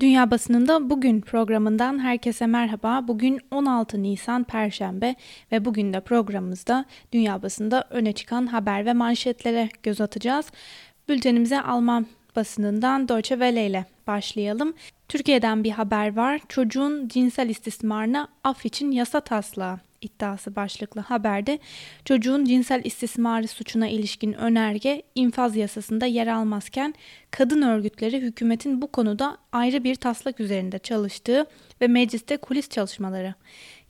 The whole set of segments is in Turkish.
Dünya Basınında Bugün programından herkese merhaba. Bugün 16 Nisan Perşembe ve bugün de programımızda Dünya Basında öne çıkan haber ve manşetlere göz atacağız. Bültenimize Alman basınından Deutsche Welle ile başlayalım. Türkiye'den bir haber var. Çocuğun cinsel istismarına af için yasa taslağı iddiası başlıklı haberde çocuğun cinsel istismarı suçuna ilişkin önerge infaz yasasında yer almazken kadın örgütleri hükümetin bu konuda ayrı bir taslak üzerinde çalıştığı ve mecliste kulis çalışmaları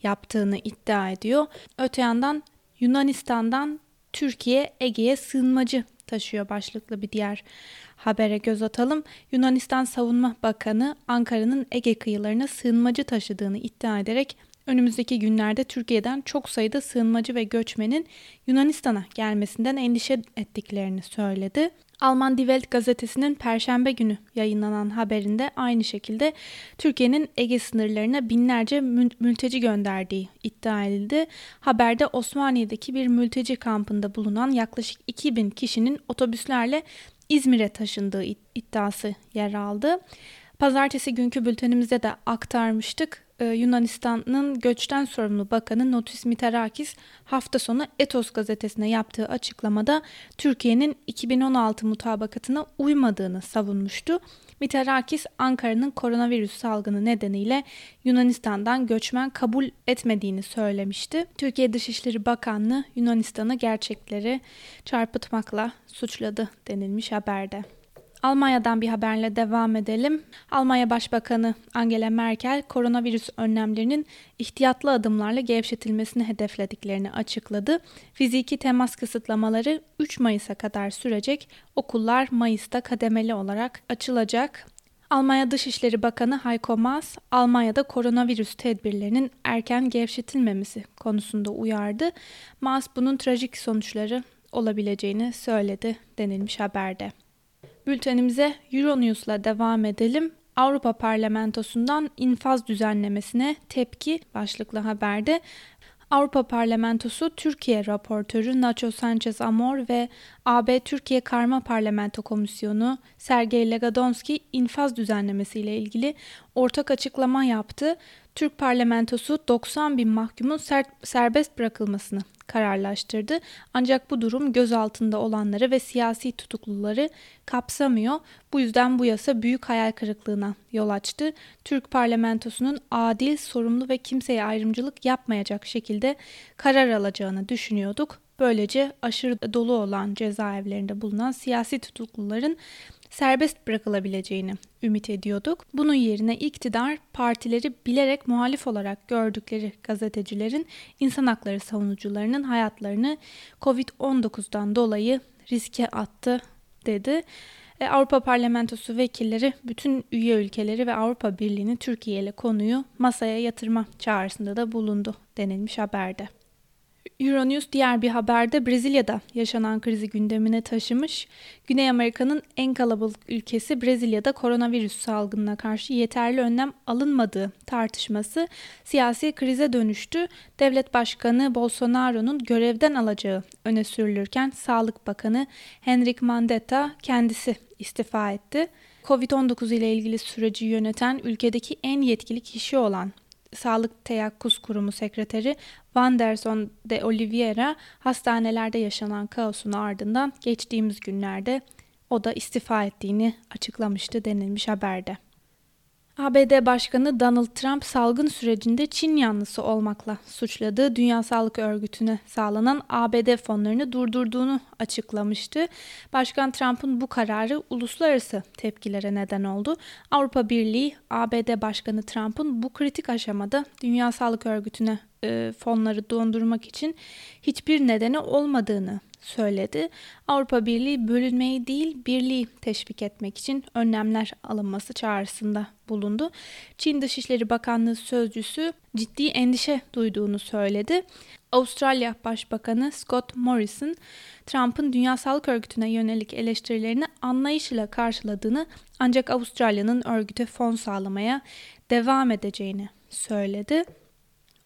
yaptığını iddia ediyor. Öte yandan Yunanistan'dan Türkiye Ege'ye sığınmacı taşıyor başlıklı bir diğer habere göz atalım. Yunanistan Savunma Bakanı Ankara'nın Ege kıyılarına sığınmacı taşıdığını iddia ederek önümüzdeki günlerde Türkiye'den çok sayıda sığınmacı ve göçmenin Yunanistan'a gelmesinden endişe ettiklerini söyledi. Alman Die Welt gazetesinin perşembe günü yayınlanan haberinde aynı şekilde Türkiye'nin Ege sınırlarına binlerce mülteci gönderdiği iddia edildi. Haberde Osmaniye'deki bir mülteci kampında bulunan yaklaşık 2000 kişinin otobüslerle İzmir'e taşındığı iddiası yer aldı. Pazartesi günkü bültenimizde de aktarmıştık. Ee, Yunanistan'ın göçten sorumlu bakanı Notis Mitarakis hafta sonu Etos gazetesine yaptığı açıklamada Türkiye'nin 2016 mutabakatına uymadığını savunmuştu. Mitarakis Ankara'nın koronavirüs salgını nedeniyle Yunanistan'dan göçmen kabul etmediğini söylemişti. Türkiye Dışişleri Bakanlığı Yunanistan'ı gerçekleri çarpıtmakla suçladı denilmiş haberde. Almanya'dan bir haberle devam edelim. Almanya Başbakanı Angela Merkel koronavirüs önlemlerinin ihtiyatlı adımlarla gevşetilmesini hedeflediklerini açıkladı. Fiziki temas kısıtlamaları 3 Mayıs'a kadar sürecek. Okullar Mayıs'ta kademeli olarak açılacak. Almanya Dışişleri Bakanı Heiko Maas, Almanya'da koronavirüs tedbirlerinin erken gevşetilmemesi konusunda uyardı. Maas bunun trajik sonuçları olabileceğini söyledi denilmiş haberde. Bültenimize Euronews'la devam edelim. Avrupa Parlamentosu'ndan infaz düzenlemesine tepki başlıklı haberde Avrupa Parlamentosu Türkiye raportörü Nacho Sanchez Amor ve AB Türkiye Karma Parlamento Komisyonu Sergey Legadonski infaz düzenlemesi ile ilgili ortak açıklama yaptı. Türk parlamentosu 90 bin mahkumun ser serbest bırakılmasını kararlaştırdı. Ancak bu durum gözaltında olanları ve siyasi tutukluları kapsamıyor. Bu yüzden bu yasa büyük hayal kırıklığına yol açtı. Türk parlamentosunun adil, sorumlu ve kimseye ayrımcılık yapmayacak şekilde karar alacağını düşünüyorduk. Böylece aşırı dolu olan cezaevlerinde bulunan siyasi tutukluların serbest bırakılabileceğini ümit ediyorduk. Bunun yerine iktidar partileri bilerek muhalif olarak gördükleri gazetecilerin, insan hakları savunucularının hayatlarını Covid-19'dan dolayı riske attı dedi. E, Avrupa Parlamentosu vekilleri bütün üye ülkeleri ve Avrupa Birliği'ni Türkiye ile konuyu masaya yatırma çağrısında da bulundu denilmiş haberde. Euronews diğer bir haberde Brezilya'da yaşanan krizi gündemine taşımış. Güney Amerika'nın en kalabalık ülkesi Brezilya'da koronavirüs salgınına karşı yeterli önlem alınmadığı tartışması siyasi krize dönüştü. Devlet Başkanı Bolsonaro'nun görevden alacağı öne sürülürken Sağlık Bakanı Henrik Mandetta kendisi istifa etti. Covid-19 ile ilgili süreci yöneten ülkedeki en yetkili kişi olan Sağlık Teyakkuz Kurumu Sekreteri Wanderson de Oliveira hastanelerde yaşanan kaosun ardından geçtiğimiz günlerde o da istifa ettiğini açıklamıştı denilmiş haberde. ABD Başkanı Donald Trump salgın sürecinde Çin yanlısı olmakla suçladığı Dünya Sağlık Örgütü'ne sağlanan ABD fonlarını durdurduğunu açıklamıştı. Başkan Trump'ın bu kararı uluslararası tepkilere neden oldu. Avrupa Birliği ABD Başkanı Trump'ın bu kritik aşamada Dünya Sağlık Örgütü'ne e, fonları dondurmak için hiçbir nedeni olmadığını söyledi. Avrupa Birliği bölünmeyi değil birliği teşvik etmek için önlemler alınması çağrısında bulundu. Çin Dışişleri Bakanlığı sözcüsü ciddi endişe duyduğunu söyledi. Avustralya Başbakanı Scott Morrison, Trump'ın Dünya Sağlık Örgütü'ne yönelik eleştirilerini anlayışla karşıladığını ancak Avustralya'nın örgüte fon sağlamaya devam edeceğini söyledi.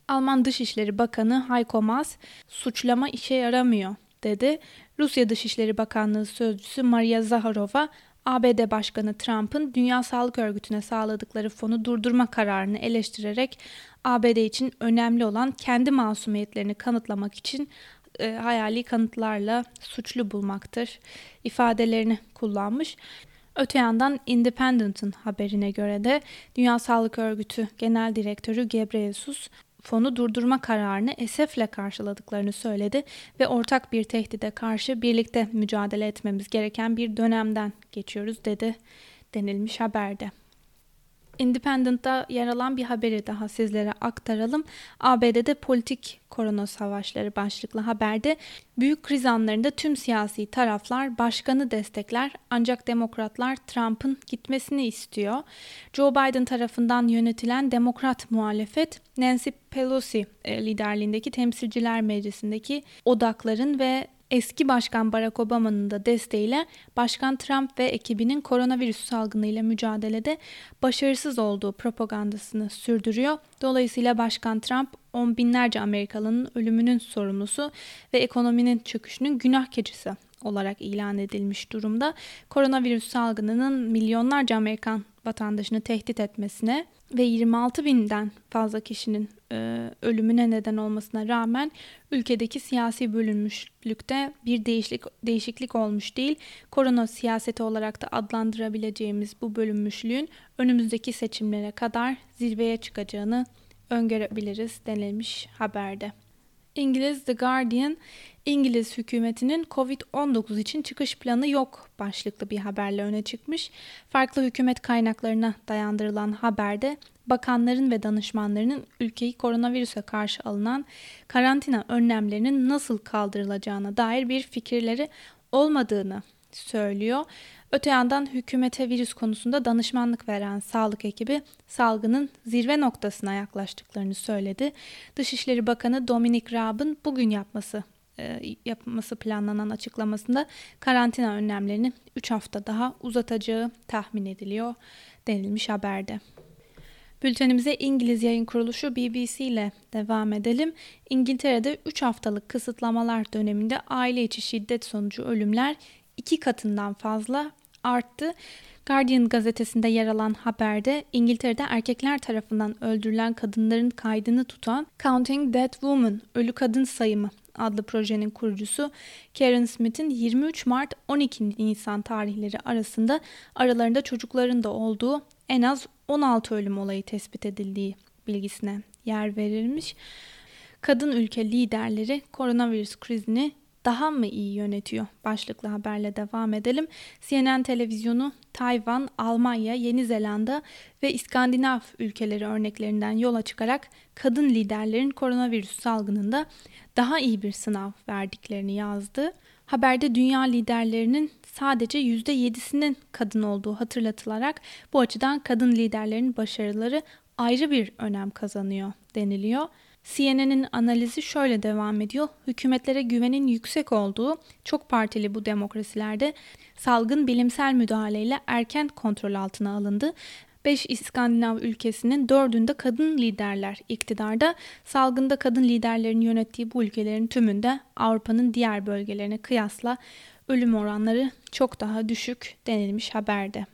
Alman Dışişleri Bakanı Heiko Maas, suçlama işe yaramıyor dedi. Rusya Dışişleri Bakanlığı Sözcüsü Maria Zaharova, ABD Başkanı Trump'ın Dünya Sağlık Örgütü'ne sağladıkları fonu durdurma kararını eleştirerek ABD için önemli olan kendi masumiyetlerini kanıtlamak için e, hayali kanıtlarla suçlu bulmaktır ifadelerini kullanmış. Öte yandan Independent'ın haberine göre de Dünya Sağlık Örgütü Genel Direktörü Gebreyesus fonu durdurma kararını esefle karşıladıklarını söyledi ve ortak bir tehdide karşı birlikte mücadele etmemiz gereken bir dönemden geçiyoruz dedi denilmiş haberde. Independent'ta yer alan bir haberi daha sizlere aktaralım. ABD'de politik korona savaşları başlıklı haberde büyük kriz anlarında tüm siyasi taraflar başkanı destekler ancak demokratlar Trump'ın gitmesini istiyor. Joe Biden tarafından yönetilen demokrat muhalefet Nancy Pelosi e, liderliğindeki temsilciler meclisindeki odakların ve Eski Başkan Barack Obama'nın da desteğiyle Başkan Trump ve ekibinin koronavirüs salgınıyla mücadelede başarısız olduğu propagandasını sürdürüyor. Dolayısıyla Başkan Trump on binlerce Amerikalının ölümünün sorumlusu ve ekonominin çöküşünün günah keçisi olarak ilan edilmiş durumda. Koronavirüs salgınının milyonlarca Amerikan vatandaşını tehdit etmesine ve 26 binden fazla kişinin e, ölümüne neden olmasına rağmen ülkedeki siyasi bölünmüşlükte bir değişiklik, değişiklik olmuş değil. Korona siyaseti olarak da adlandırabileceğimiz bu bölünmüşlüğün önümüzdeki seçimlere kadar zirveye çıkacağını öngörebiliriz denilmiş haberde. İngiliz The Guardian, İngiliz hükümetinin Covid-19 için çıkış planı yok başlıklı bir haberle öne çıkmış. Farklı hükümet kaynaklarına dayandırılan haberde bakanların ve danışmanlarının ülkeyi koronavirüse karşı alınan karantina önlemlerinin nasıl kaldırılacağına dair bir fikirleri olmadığını söylüyor. Öte yandan hükümete virüs konusunda danışmanlık veren sağlık ekibi salgının zirve noktasına yaklaştıklarını söyledi. Dışişleri Bakanı Dominic Raab'ın bugün yapması yapması planlanan açıklamasında karantina önlemlerini 3 hafta daha uzatacağı tahmin ediliyor denilmiş haberde. Bültenimize İngiliz yayın kuruluşu BBC ile devam edelim. İngiltere'de 3 haftalık kısıtlamalar döneminde aile içi şiddet sonucu ölümler iki katından fazla arttı. Guardian gazetesinde yer alan haberde İngiltere'de erkekler tarafından öldürülen kadınların kaydını tutan Counting Dead Women, Ölü Kadın Sayımı adlı projenin kurucusu Karen Smith'in 23 Mart 12 Nisan tarihleri arasında aralarında çocukların da olduğu en az 16 ölüm olayı tespit edildiği bilgisine yer verilmiş. Kadın ülke liderleri koronavirüs krizini daha mı iyi yönetiyor? Başlıklı haberle devam edelim. CNN televizyonu Tayvan, Almanya, Yeni Zelanda ve İskandinav ülkeleri örneklerinden yola çıkarak kadın liderlerin koronavirüs salgınında daha iyi bir sınav verdiklerini yazdı. Haberde dünya liderlerinin sadece %7'sinin kadın olduğu hatırlatılarak bu açıdan kadın liderlerin başarıları ayrı bir önem kazanıyor deniliyor. CNN'in analizi şöyle devam ediyor. Hükümetlere güvenin yüksek olduğu çok partili bu demokrasilerde salgın bilimsel müdahaleyle erken kontrol altına alındı 5 İskandinav ülkesinin 4'ünde kadın liderler iktidarda. Salgında kadın liderlerin yönettiği bu ülkelerin tümünde Avrupa'nın diğer bölgelerine kıyasla ölüm oranları çok daha düşük denilmiş haberde.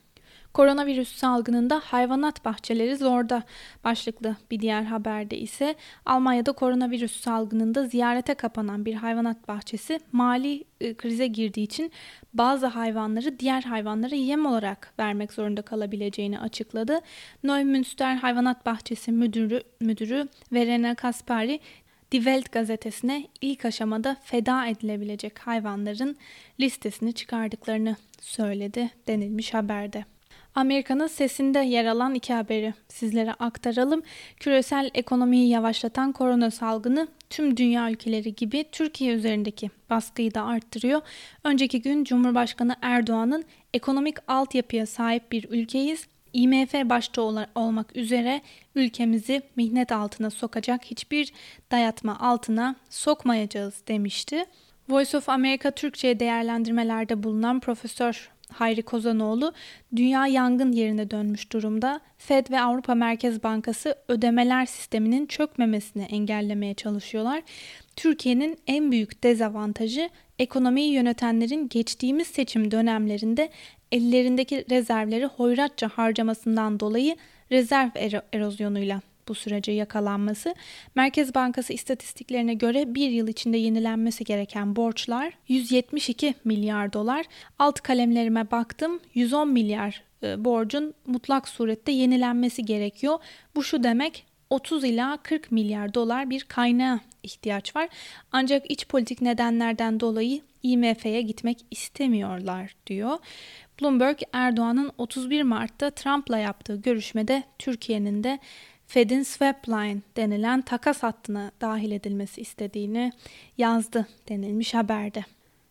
Koronavirüs salgınında hayvanat bahçeleri zorda başlıklı bir diğer haberde ise Almanya'da koronavirüs salgınında ziyarete kapanan bir hayvanat bahçesi mali e, krize girdiği için bazı hayvanları diğer hayvanlara yem olarak vermek zorunda kalabileceğini açıkladı. Neumünster Hayvanat Bahçesi Müdürü, Müdürü Verena Kaspari Die Welt gazetesine ilk aşamada feda edilebilecek hayvanların listesini çıkardıklarını söyledi denilmiş haberde. Amerika'nın sesinde yer alan iki haberi sizlere aktaralım. Küresel ekonomiyi yavaşlatan korona salgını tüm dünya ülkeleri gibi Türkiye üzerindeki baskıyı da arttırıyor. Önceki gün Cumhurbaşkanı Erdoğan'ın ekonomik altyapıya sahip bir ülkeyiz. IMF başta olmak üzere ülkemizi mihnet altına sokacak hiçbir dayatma altına sokmayacağız demişti. Voice of America Türkçe'ye değerlendirmelerde bulunan Profesör Hayri Kozanoğlu dünya yangın yerine dönmüş durumda. Fed ve Avrupa Merkez Bankası ödemeler sisteminin çökmemesini engellemeye çalışıyorlar. Türkiye'nin en büyük dezavantajı ekonomiyi yönetenlerin geçtiğimiz seçim dönemlerinde ellerindeki rezervleri hoyratça harcamasından dolayı rezerv erozyonuyla bu sürece yakalanması. Merkez Bankası istatistiklerine göre bir yıl içinde yenilenmesi gereken borçlar 172 milyar dolar. Alt kalemlerime baktım 110 milyar e, borcun mutlak surette yenilenmesi gerekiyor. Bu şu demek 30 ila 40 milyar dolar bir kaynağa ihtiyaç var. Ancak iç politik nedenlerden dolayı IMF'ye gitmek istemiyorlar diyor. Bloomberg Erdoğan'ın 31 Mart'ta Trump'la yaptığı görüşmede Türkiye'nin de Fed'in swap line denilen takas hattına dahil edilmesi istediğini yazdı denilmiş haberde.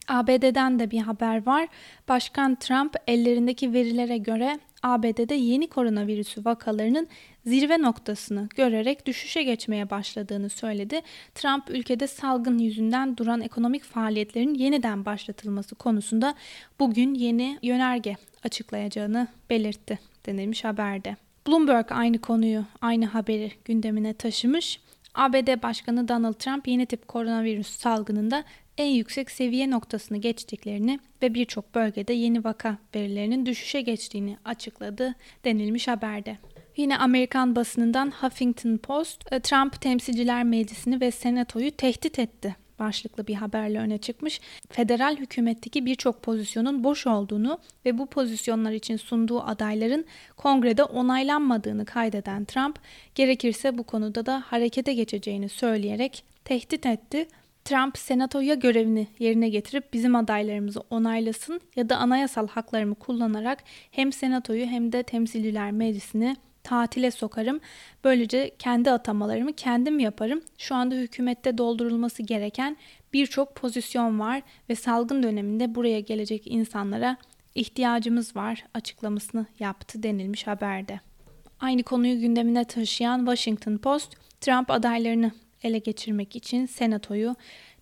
ABD'den de bir haber var. Başkan Trump ellerindeki verilere göre ABD'de yeni koronavirüsü vakalarının zirve noktasını görerek düşüşe geçmeye başladığını söyledi. Trump ülkede salgın yüzünden duran ekonomik faaliyetlerin yeniden başlatılması konusunda bugün yeni yönerge açıklayacağını belirtti denilmiş haberde. Bloomberg aynı konuyu, aynı haberi gündemine taşımış. ABD Başkanı Donald Trump yeni tip koronavirüs salgınında en yüksek seviye noktasını geçtiklerini ve birçok bölgede yeni vaka verilerinin düşüşe geçtiğini açıkladı denilmiş haberde. Yine Amerikan basınından Huffington Post, e, Trump Temsilciler Meclisi'ni ve Senato'yu tehdit etti başlıklı bir haberle öne çıkmış. Federal hükümetteki birçok pozisyonun boş olduğunu ve bu pozisyonlar için sunduğu adayların kongrede onaylanmadığını kaydeden Trump, gerekirse bu konuda da harekete geçeceğini söyleyerek tehdit etti. Trump senatoya görevini yerine getirip bizim adaylarımızı onaylasın ya da anayasal haklarımı kullanarak hem senatoyu hem de temsilciler meclisini tatile sokarım. Böylece kendi atamalarımı kendim yaparım. Şu anda hükümette doldurulması gereken birçok pozisyon var ve salgın döneminde buraya gelecek insanlara ihtiyacımız var açıklamasını yaptı denilmiş haberde. Aynı konuyu gündemine taşıyan Washington Post, Trump adaylarını ele geçirmek için senatoyu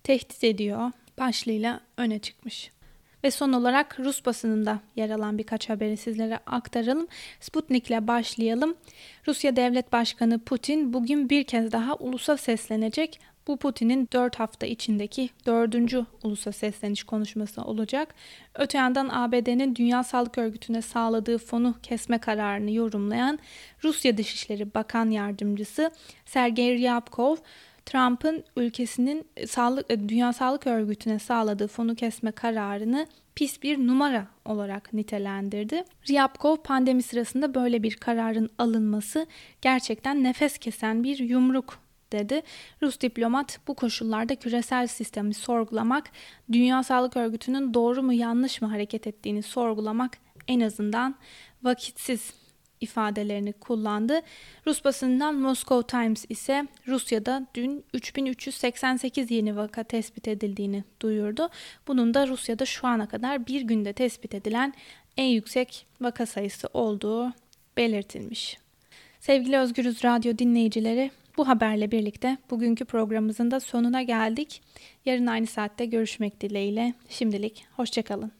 tehdit ediyor başlığıyla öne çıkmış. Ve son olarak Rus basınında yer alan birkaç haberi sizlere aktaralım. Sputnik ile başlayalım. Rusya Devlet Başkanı Putin bugün bir kez daha ulusa seslenecek. Bu Putin'in 4 hafta içindeki dördüncü ulusa sesleniş konuşması olacak. Öte yandan ABD'nin Dünya Sağlık Örgütü'ne sağladığı fonu kesme kararını yorumlayan Rusya Dışişleri Bakan Yardımcısı Sergey Ryabkov, Trump'ın ülkesinin sağlık, e, Dünya Sağlık Örgütü'ne sağladığı fonu kesme kararını pis bir numara olarak nitelendirdi. Ryabkov pandemi sırasında böyle bir kararın alınması gerçekten nefes kesen bir yumruk dedi. Rus diplomat bu koşullarda küresel sistemi sorgulamak, Dünya Sağlık Örgütü'nün doğru mu yanlış mı hareket ettiğini sorgulamak en azından vakitsiz ifadelerini kullandı. Rus basından Moscow Times ise Rusya'da dün 3388 yeni vaka tespit edildiğini duyurdu. Bunun da Rusya'da şu ana kadar bir günde tespit edilen en yüksek vaka sayısı olduğu belirtilmiş. Sevgili Özgürüz Radyo dinleyicileri, bu haberle birlikte bugünkü programımızın da sonuna geldik. Yarın aynı saatte görüşmek dileğiyle. Şimdilik hoşçakalın.